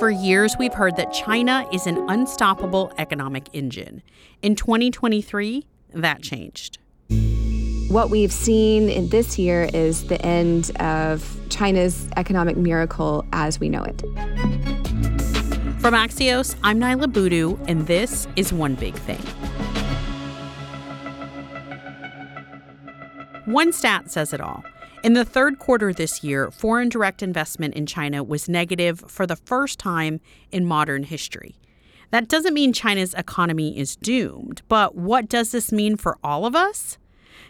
For years, we've heard that China is an unstoppable economic engine. In 2023, that changed. What we've seen in this year is the end of China's economic miracle as we know it. From Axios, I'm Niala Boodhoo, and this is One Big Thing. One stat says it all. In the third quarter this year, foreign direct investment in China was negative for the first time in modern history. That doesn't mean China's economy is doomed, but what does this mean for all of us?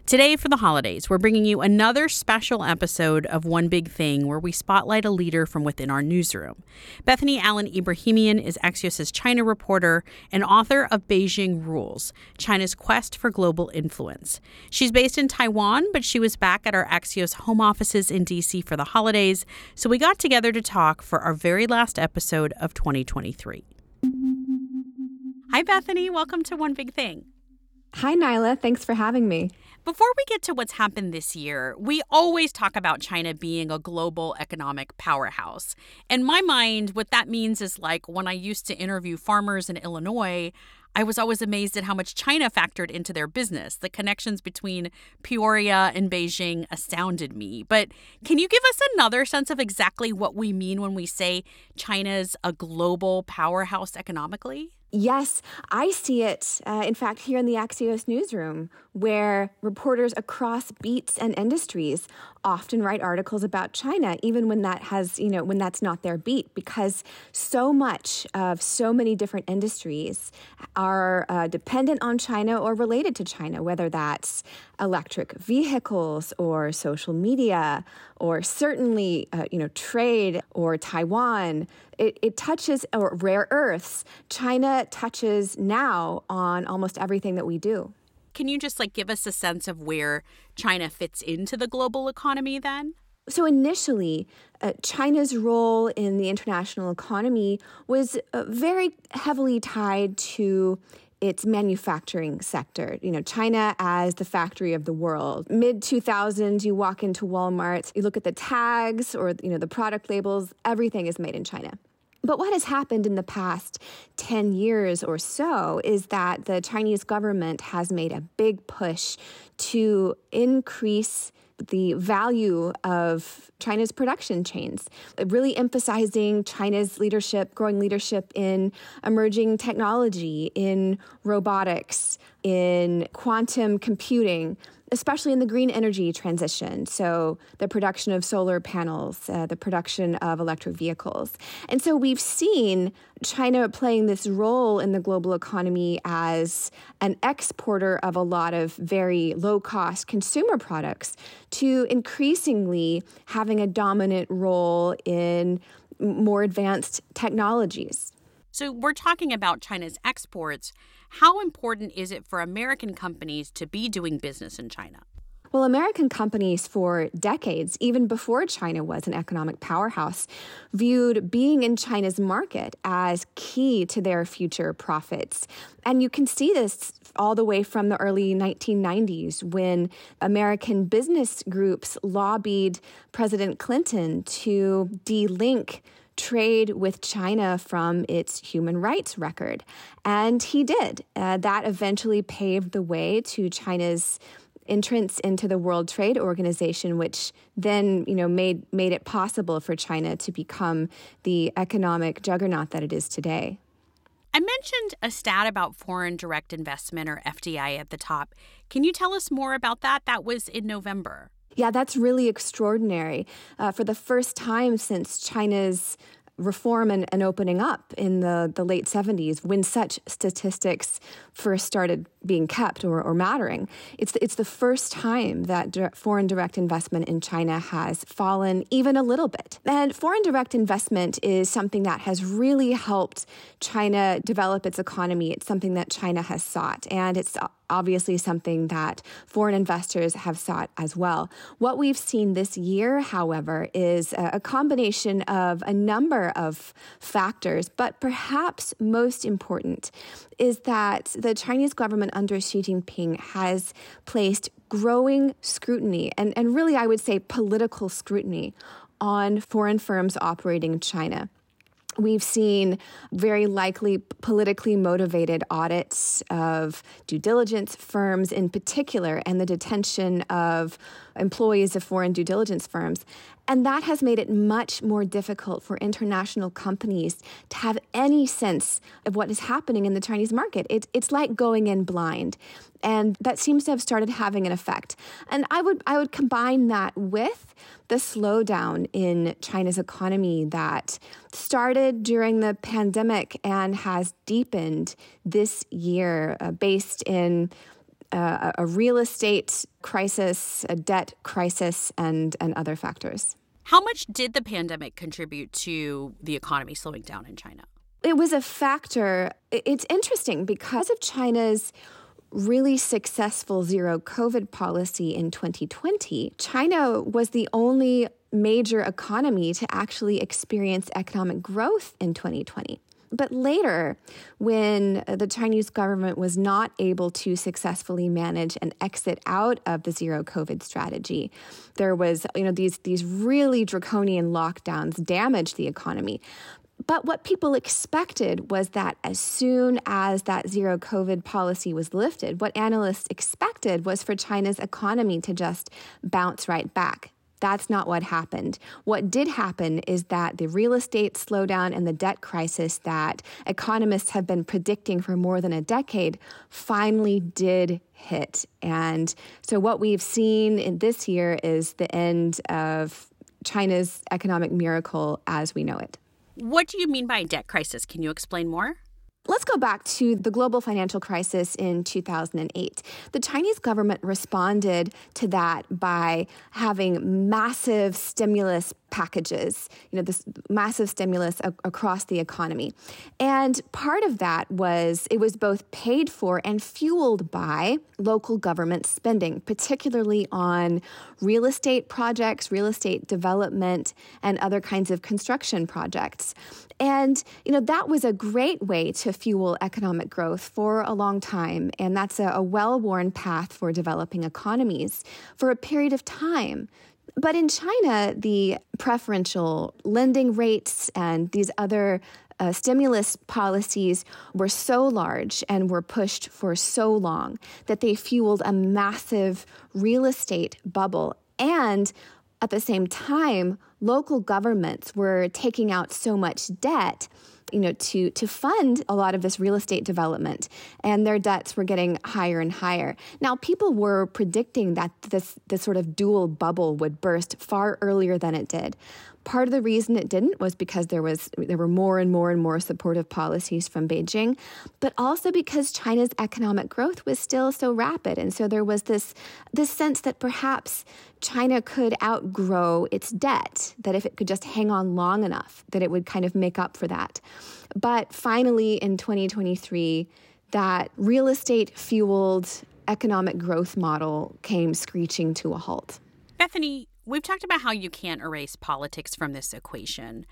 Today, for the holidays, we're bringing you another special episode of One Big Thing where we spotlight a leader from within our newsroom. Bethany Allen Ebrahimian is Axios' China reporter and author of Beijing Rules China's Quest for Global Influence. She's based in Taiwan, but she was back at our Axios home offices in DC for the holidays, so we got together to talk for our very last episode of 2023. Hi, Bethany. Welcome to One Big Thing. Hi, Niala. Thanks for having me. Before we get to what's happened this year, we always talk about China being a global economic powerhouse. In my mind, what that means is like when I used to interview farmers in Illinois, I was always amazed at how much China factored into their business. The connections between Peoria and Beijing astounded me. But can you give us another sense of exactly what we mean when we say China's a global powerhouse economically? Yes, I see it, uh, in fact, here in the Axios newsroom, where reporters across beats and industries often write articles about China, even when that has, you know, when that's not their beat, because so much of so many different industries are uh, dependent on China or related to China, whether that's electric vehicles or social media or certainly, uh, you know, trade or Taiwan. It, it touches or rare earths. China touches now on almost everything that we do. Can you just like give us a sense of where China fits into the global economy then? So, initially, uh, China's role in the international economy was uh, very heavily tied to its manufacturing sector. You know, China as the factory of the world. Mid 2000s, you walk into Walmart, you look at the tags or, you know, the product labels, everything is made in China. But what has happened in the past 10 years or so is that the Chinese government has made a big push to increase the value of China's production chains, really emphasizing China's leadership, growing leadership in emerging technology, in robotics, in quantum computing especially in the green energy transition. So, the production of solar panels, uh, the production of electric vehicles. And so, we've seen China playing this role in the global economy as an exporter of a lot of very low cost consumer products to increasingly having a dominant role in more advanced technologies. So, we're talking about China's exports. How important is it for American companies to be doing business in China? Well, American companies for decades, even before China was an economic powerhouse, viewed being in China's market as key to their future profits. And you can see this all the way from the early 1990s when American business groups lobbied President Clinton to delink trade with China from its human rights record. And he did. Uh, that eventually paved the way to China's entrance into the World Trade Organization, which then you know made made it possible for China to become the economic juggernaut that it is today. I mentioned a stat about foreign direct investment or FDI at the top. Can you tell us more about that? That was in November. Yeah, that's really extraordinary. Uh, for the first time since China's reform and, and opening up in the, the late 70s, when such statistics first started being kept or, or mattering, it's the, it's the first time that direct, foreign direct investment in China has fallen even a little bit. And foreign direct investment is something that has really helped China develop its economy. It's something that China has sought, and it's obviously something that foreign investors have sought as well. What we've seen this year, however, is a combination of a number of factors, but perhaps most important is that the Chinese government under Xi Jinping has placed growing scrutiny and, and really, I would say, political scrutiny on foreign firms operating in China. We've seen very likely politically motivated audits of due diligence firms in particular and the detention of employees of foreign due diligence firms. And that has made it much more difficult for international companies to have any sense of what is happening in the Chinese market. It's, it's like going in blind. And that seems to have started having an effect. And I would, I would combine that with the slowdown in China's economy that started during the pandemic and has deepened this year, uh, based in uh, a real estate crisis, a debt crisis, and, and other factors. How much did the pandemic contribute to the economy slowing down in China? It was a factor. It's interesting because of China's really successful zero COVID policy in 2020, China was the only major economy to actually experience economic growth in 2020. But later, when uh, the Chinese government was not able to successfully manage an exit out of the zero COVID strategy, there was, you know, these, these really draconian lockdowns damaged the economy. But what people expected was that as soon as that zero COVID policy was lifted, what analysts expected was for China's economy to just bounce right back. That's not what happened. What did happen is that the real estate slowdown and the debt crisis that economists have been predicting for more than a decade finally did hit. And so, what we've seen in this year is the end of China's economic miracle as we know it. What do you mean by debt crisis? Can you explain more? Let's go back to the global financial crisis in 2008. The Chinese government responded to that by having massive stimulus packages, you know, this massive stimulus a- across the economy. And part of that was it was both paid for and fueled by local government spending, particularly on real estate projects, real estate development, and other kinds of construction projects. And, you know, that was a great way to fuel economic growth for a long time. And that's a, a well worn path for developing economies for a period of time. But in China, the preferential lending rates and these other uh, stimulus policies were so large and were pushed for so long that they fueled a massive real estate bubble. And at the same time, local governments were taking out so much debt you know, to to fund a lot of this real estate development, and their debts were getting higher and higher. Now, people were predicting that this this sort of dual bubble would burst far earlier than it did. Part of the reason it didn't was because there was there were more and more and more supportive policies from Beijing, but also because China's economic growth was still so rapid, and so there was this this sense that perhaps China could outgrow its debt, that if it could just hang on long enough, that it would kind of make up for that. But finally, in 2023, that real estate fueled economic growth model came screeching to a halt. Bethany, we've talked about how you can't erase politics from this equation.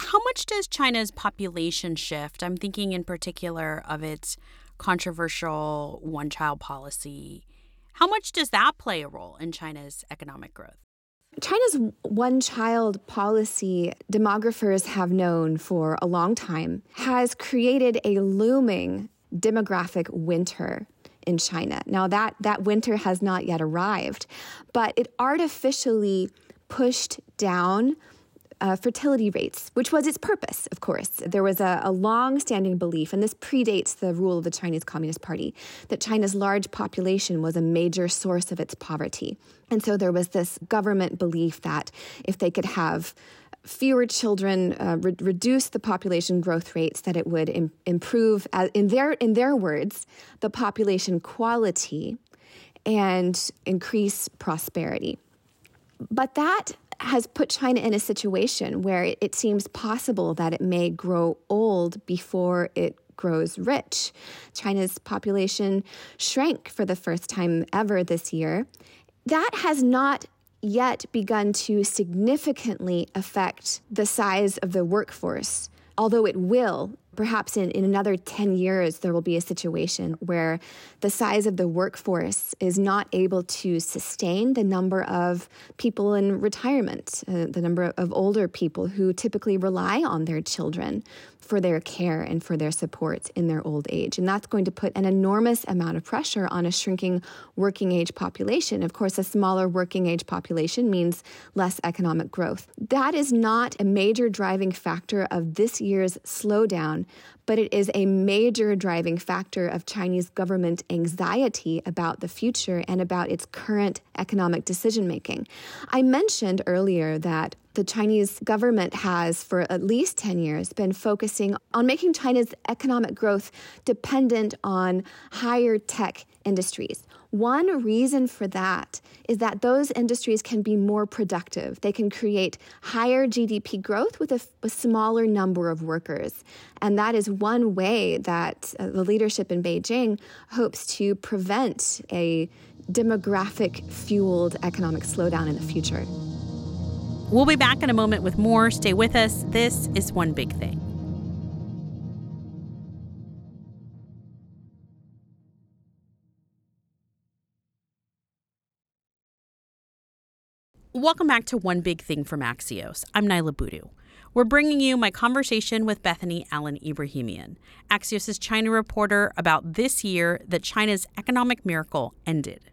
How much does China's population shift? I'm thinking in particular of its controversial one child policy how much does that play a role in China's economic growth? China's one child policy, demographers have known for a long time, has created a looming demographic winter in China. Now that that winter has not yet arrived, but it artificially pushed down uh, fertility rates, which was its purpose, of course. There was a, a long standing belief, and this predates the rule of the Chinese Communist Party, that China's large population was a major source of its poverty. And so there was this government belief that if they could have fewer children, uh, re- reduce the population growth rates, that it would Im- improve, in their in their words, the population quality and increase prosperity. But that has put China in a situation where it, it seems possible that it may grow old before it grows rich. China's population shrank for the first time ever this year. That has not yet begun to significantly affect the size of the workforce, although it will perhaps in, in another 10 years, there will be a situation where the size of the workforce is not able to sustain the number of people in retirement, uh, the number of older people who typically rely on their children for their care and for their support in their old age. And that's going to put an enormous amount of pressure on a shrinking working age population. Of course, a smaller working age population means less economic growth. That is not a major driving factor of this year's slowdown, but it is a major driving factor of Chinese government anxiety about the future and about its current economic decision making. I mentioned earlier that the Chinese government has, for at least 10 years, been focusing on making China's economic growth dependent on higher tech industries. One reason for that is that those industries can be more productive. They can create higher GDP growth with a, a smaller number of workers. And that is one way that uh, the leadership in Beijing hopes to prevent a demographic fueled economic slowdown in the future. We'll be back in a moment with more. Stay with us. This is One Big Thing. Welcome back to One Big Thing from Axios. I'm Niala Boodhoo. We're bringing you my conversation with Bethany Allen Ebrahimian, Axios' China reporter, about this year that China's economic miracle ended.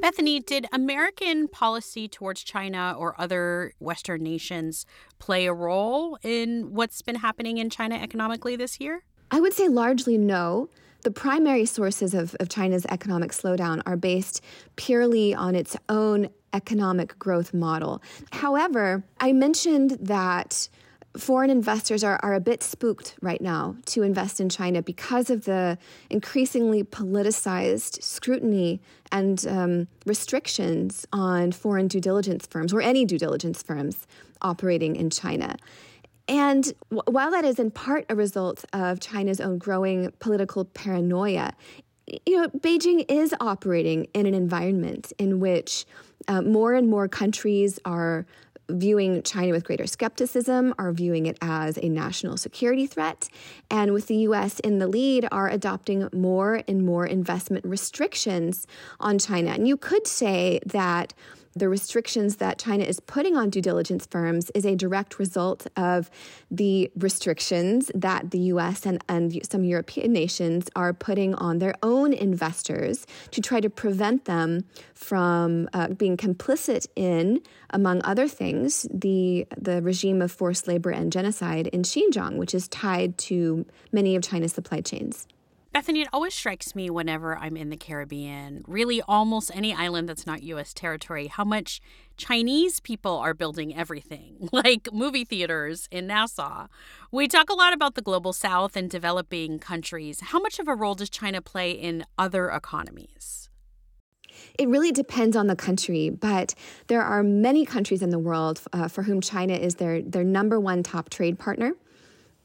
Bethany, did American policy towards China or other Western nations play a role in what's been happening in China economically this year? I would say largely no. The primary sources of, of China's economic slowdown are based purely on its own economic growth model. However, I mentioned that foreign investors are, are a bit spooked right now to invest in China because of the increasingly politicized scrutiny and um, restrictions on foreign due diligence firms or any due diligence firms operating in China. And w- while that is in part a result of China's own growing political paranoia, you know, Beijing is operating in an environment in which uh, more and more countries are viewing China with greater skepticism, are viewing it as a national security threat, and with the US in the lead, are adopting more and more investment restrictions on China. And you could say that the restrictions that China is putting on due diligence firms is a direct result of the restrictions that the US and, and some European nations are putting on their own investors to try to prevent them from uh, being complicit in, among other things, the, the regime of forced labor and genocide in Xinjiang, which is tied to many of China's supply chains. Bethany, it always strikes me whenever I'm in the Caribbean, really almost any island that's not U.S. territory, how much Chinese people are building everything, like movie theaters in Nassau. We talk a lot about the global south and developing countries. How much of a role does China play in other economies? It really depends on the country, but there are many countries in the world uh, for whom China is their, their number one top trade partner.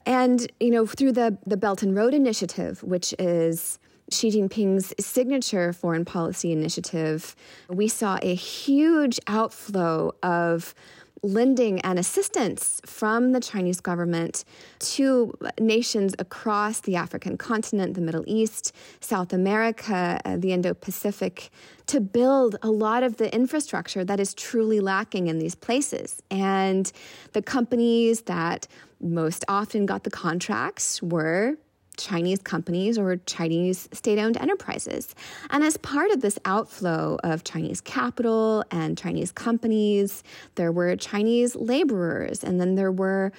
And, you know, through the, the Belt and Road Initiative, which is Xi Jinping's signature foreign policy initiative, we saw a huge outflow of lending and assistance from the Chinese government to nations across the African continent, the Middle East, South America, uh, the Indo Pacific, to build a lot of the infrastructure that is truly lacking in these places. And the companies that most often got the contracts were Chinese companies or Chinese state owned enterprises. And as part of this outflow of Chinese capital and Chinese companies, there were Chinese laborers, and then there were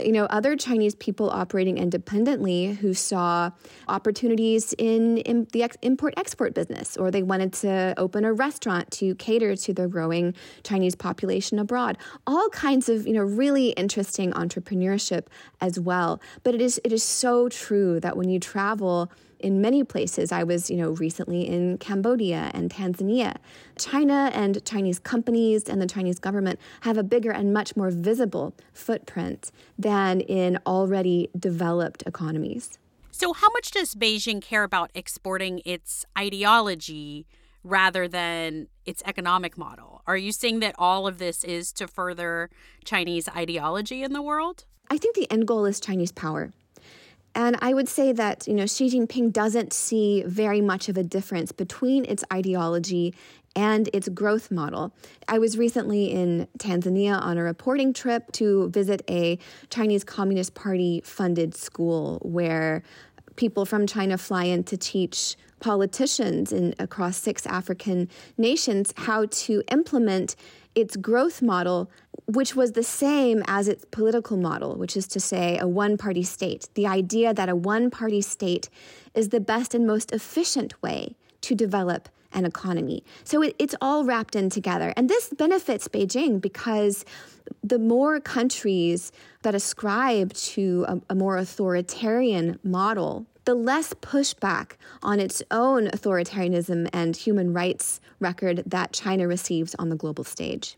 you know other Chinese people operating independently who saw opportunities in, in the ex- import export business, or they wanted to open a restaurant to cater to the growing Chinese population abroad. All kinds of you know really interesting entrepreneurship as well. But it is it is so true that when you travel in many places. I was, you know, recently in Cambodia and Tanzania. China and Chinese companies and the Chinese government have a bigger and much more visible footprint than in already developed economies. So, how much does Beijing care about exporting its ideology rather than its economic model. Are you saying that all of this is to further Chinese ideology in the world? I think the end goal is Chinese power. And I would say that, you know, Xi Jinping doesn't see very much of a difference between its ideology and its growth model. I was recently in Tanzania on a reporting trip to visit a Chinese Communist Party funded school where people from China fly in to teach politicians in across six African nations how to implement its growth model, which was the same as its political model, which is to say, a one party state. The idea that a one party state is the best and most efficient way to develop an economy. So it, it's all wrapped in together. And this benefits Beijing because the more countries that ascribe to a, a more authoritarian model, the less pushback on its own authoritarianism and human rights record that China receives on the global stage.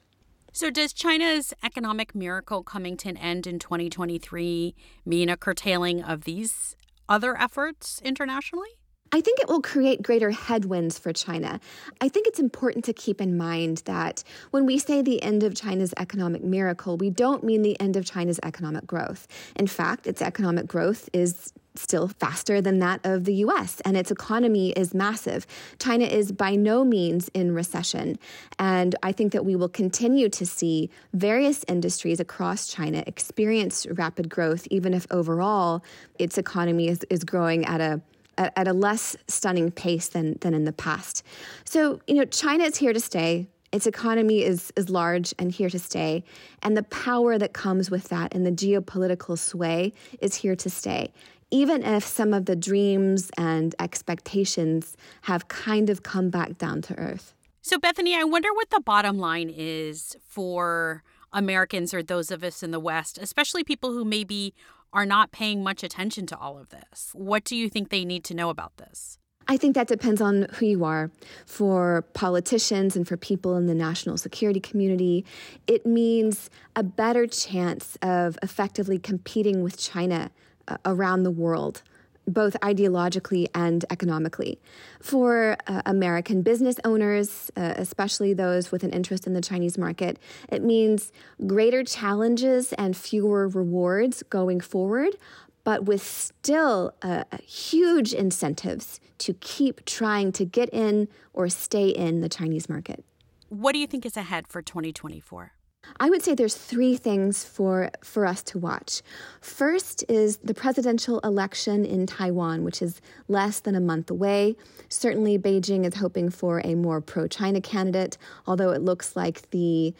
So, does China's economic miracle coming to an end in 2023 mean a curtailing of these other efforts internationally? I think it will create greater headwinds for China. I think it's important to keep in mind that when we say the end of China's economic miracle, we don't mean the end of China's economic growth. In fact, its economic growth is still faster than that of the US, and its economy is massive. China is by no means in recession. And I think that we will continue to see various industries across China experience rapid growth, even if overall its economy is, is growing at a at, at a less stunning pace than, than in the past. So, you know, China is here to stay. Its economy is, is large and here to stay. And the power that comes with that and the geopolitical sway is here to stay. Even if some of the dreams and expectations have kind of come back down to earth. So, Bethany, I wonder what the bottom line is for Americans or those of us in the West, especially people who maybe are not paying much attention to all of this. What do you think they need to know about this? I think that depends on who you are. For politicians and for people in the national security community, it means a better chance of effectively competing with China uh, around the world both ideologically and economically. For uh, American business owners, uh, especially those with an interest in the Chinese market, it means greater challenges and fewer rewards going forward, but with still uh, huge incentives to keep trying to get in or stay in the Chinese market. What do you think is ahead for 2024? I would say there's three things for, for us to watch. First is the presidential election in Taiwan, which is less than a month away. Certainly, Beijing is hoping for a more pro China candidate, although it looks like the,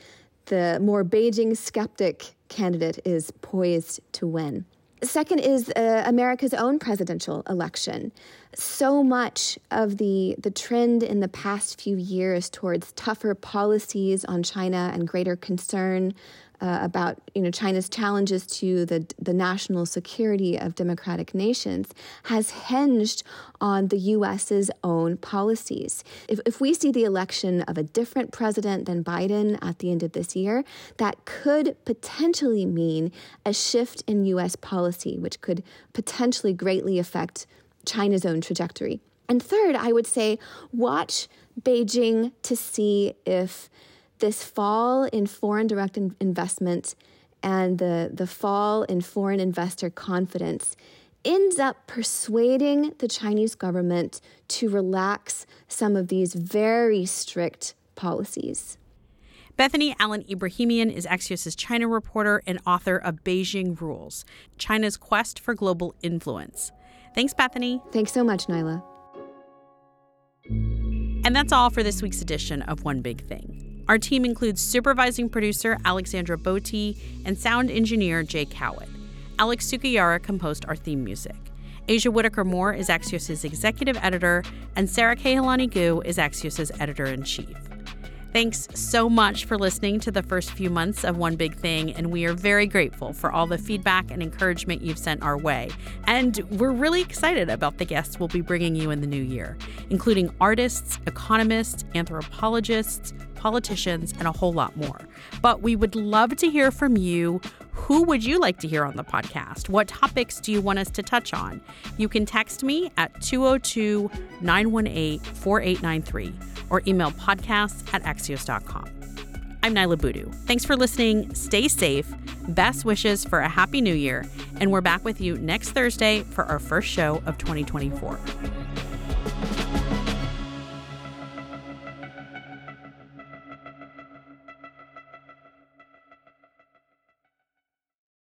the more Beijing skeptic candidate is poised to win. Second is uh, America's own presidential election. So much of the, the trend in the past few years towards tougher policies on China and greater concern uh, about you know China's challenges to the the national security of democratic nations has hinged on the U.S.'s own policies. If, if we see the election of a different president than Biden at the end of this year, that could potentially mean a shift in U.S. policy, which could potentially greatly affect China's own trajectory. And third, I would say watch Beijing to see if this fall in foreign direct in- investment and the, the fall in foreign investor confidence ends up persuading the Chinese government to relax some of these very strict policies. Bethany Allen Ebrahimian is Axios' China reporter and author of Beijing Rules China's Quest for Global Influence. Thanks, Bethany. Thanks so much, Niala. And that's all for this week's edition of One Big Thing. Our team includes supervising producer Alexandra Botti and sound engineer Jay Cowit. Alex Sugiura composed our theme music. Aja Whitaker Moore is Axios' executive editor, and Sarah Kehaulani Goo is Axios' editor in chief. Thanks so much for listening to the first few months of One Big Thing, and we are very grateful for all the feedback and encouragement you've sent our way. And we're really excited about the guests we'll be bringing you in the new year, including artists, economists, anthropologists, politicians, and a whole lot more. But we would love to hear from you Who would you like to hear on the podcast? What topics do you want us to touch on? You can text me at 202 918 4893 or email podcasts at axios.com. I'm Niala Boodhoo. Thanks for listening. Stay safe. Best wishes for a happy new year. And we're back with you next Thursday for our first show of 2024.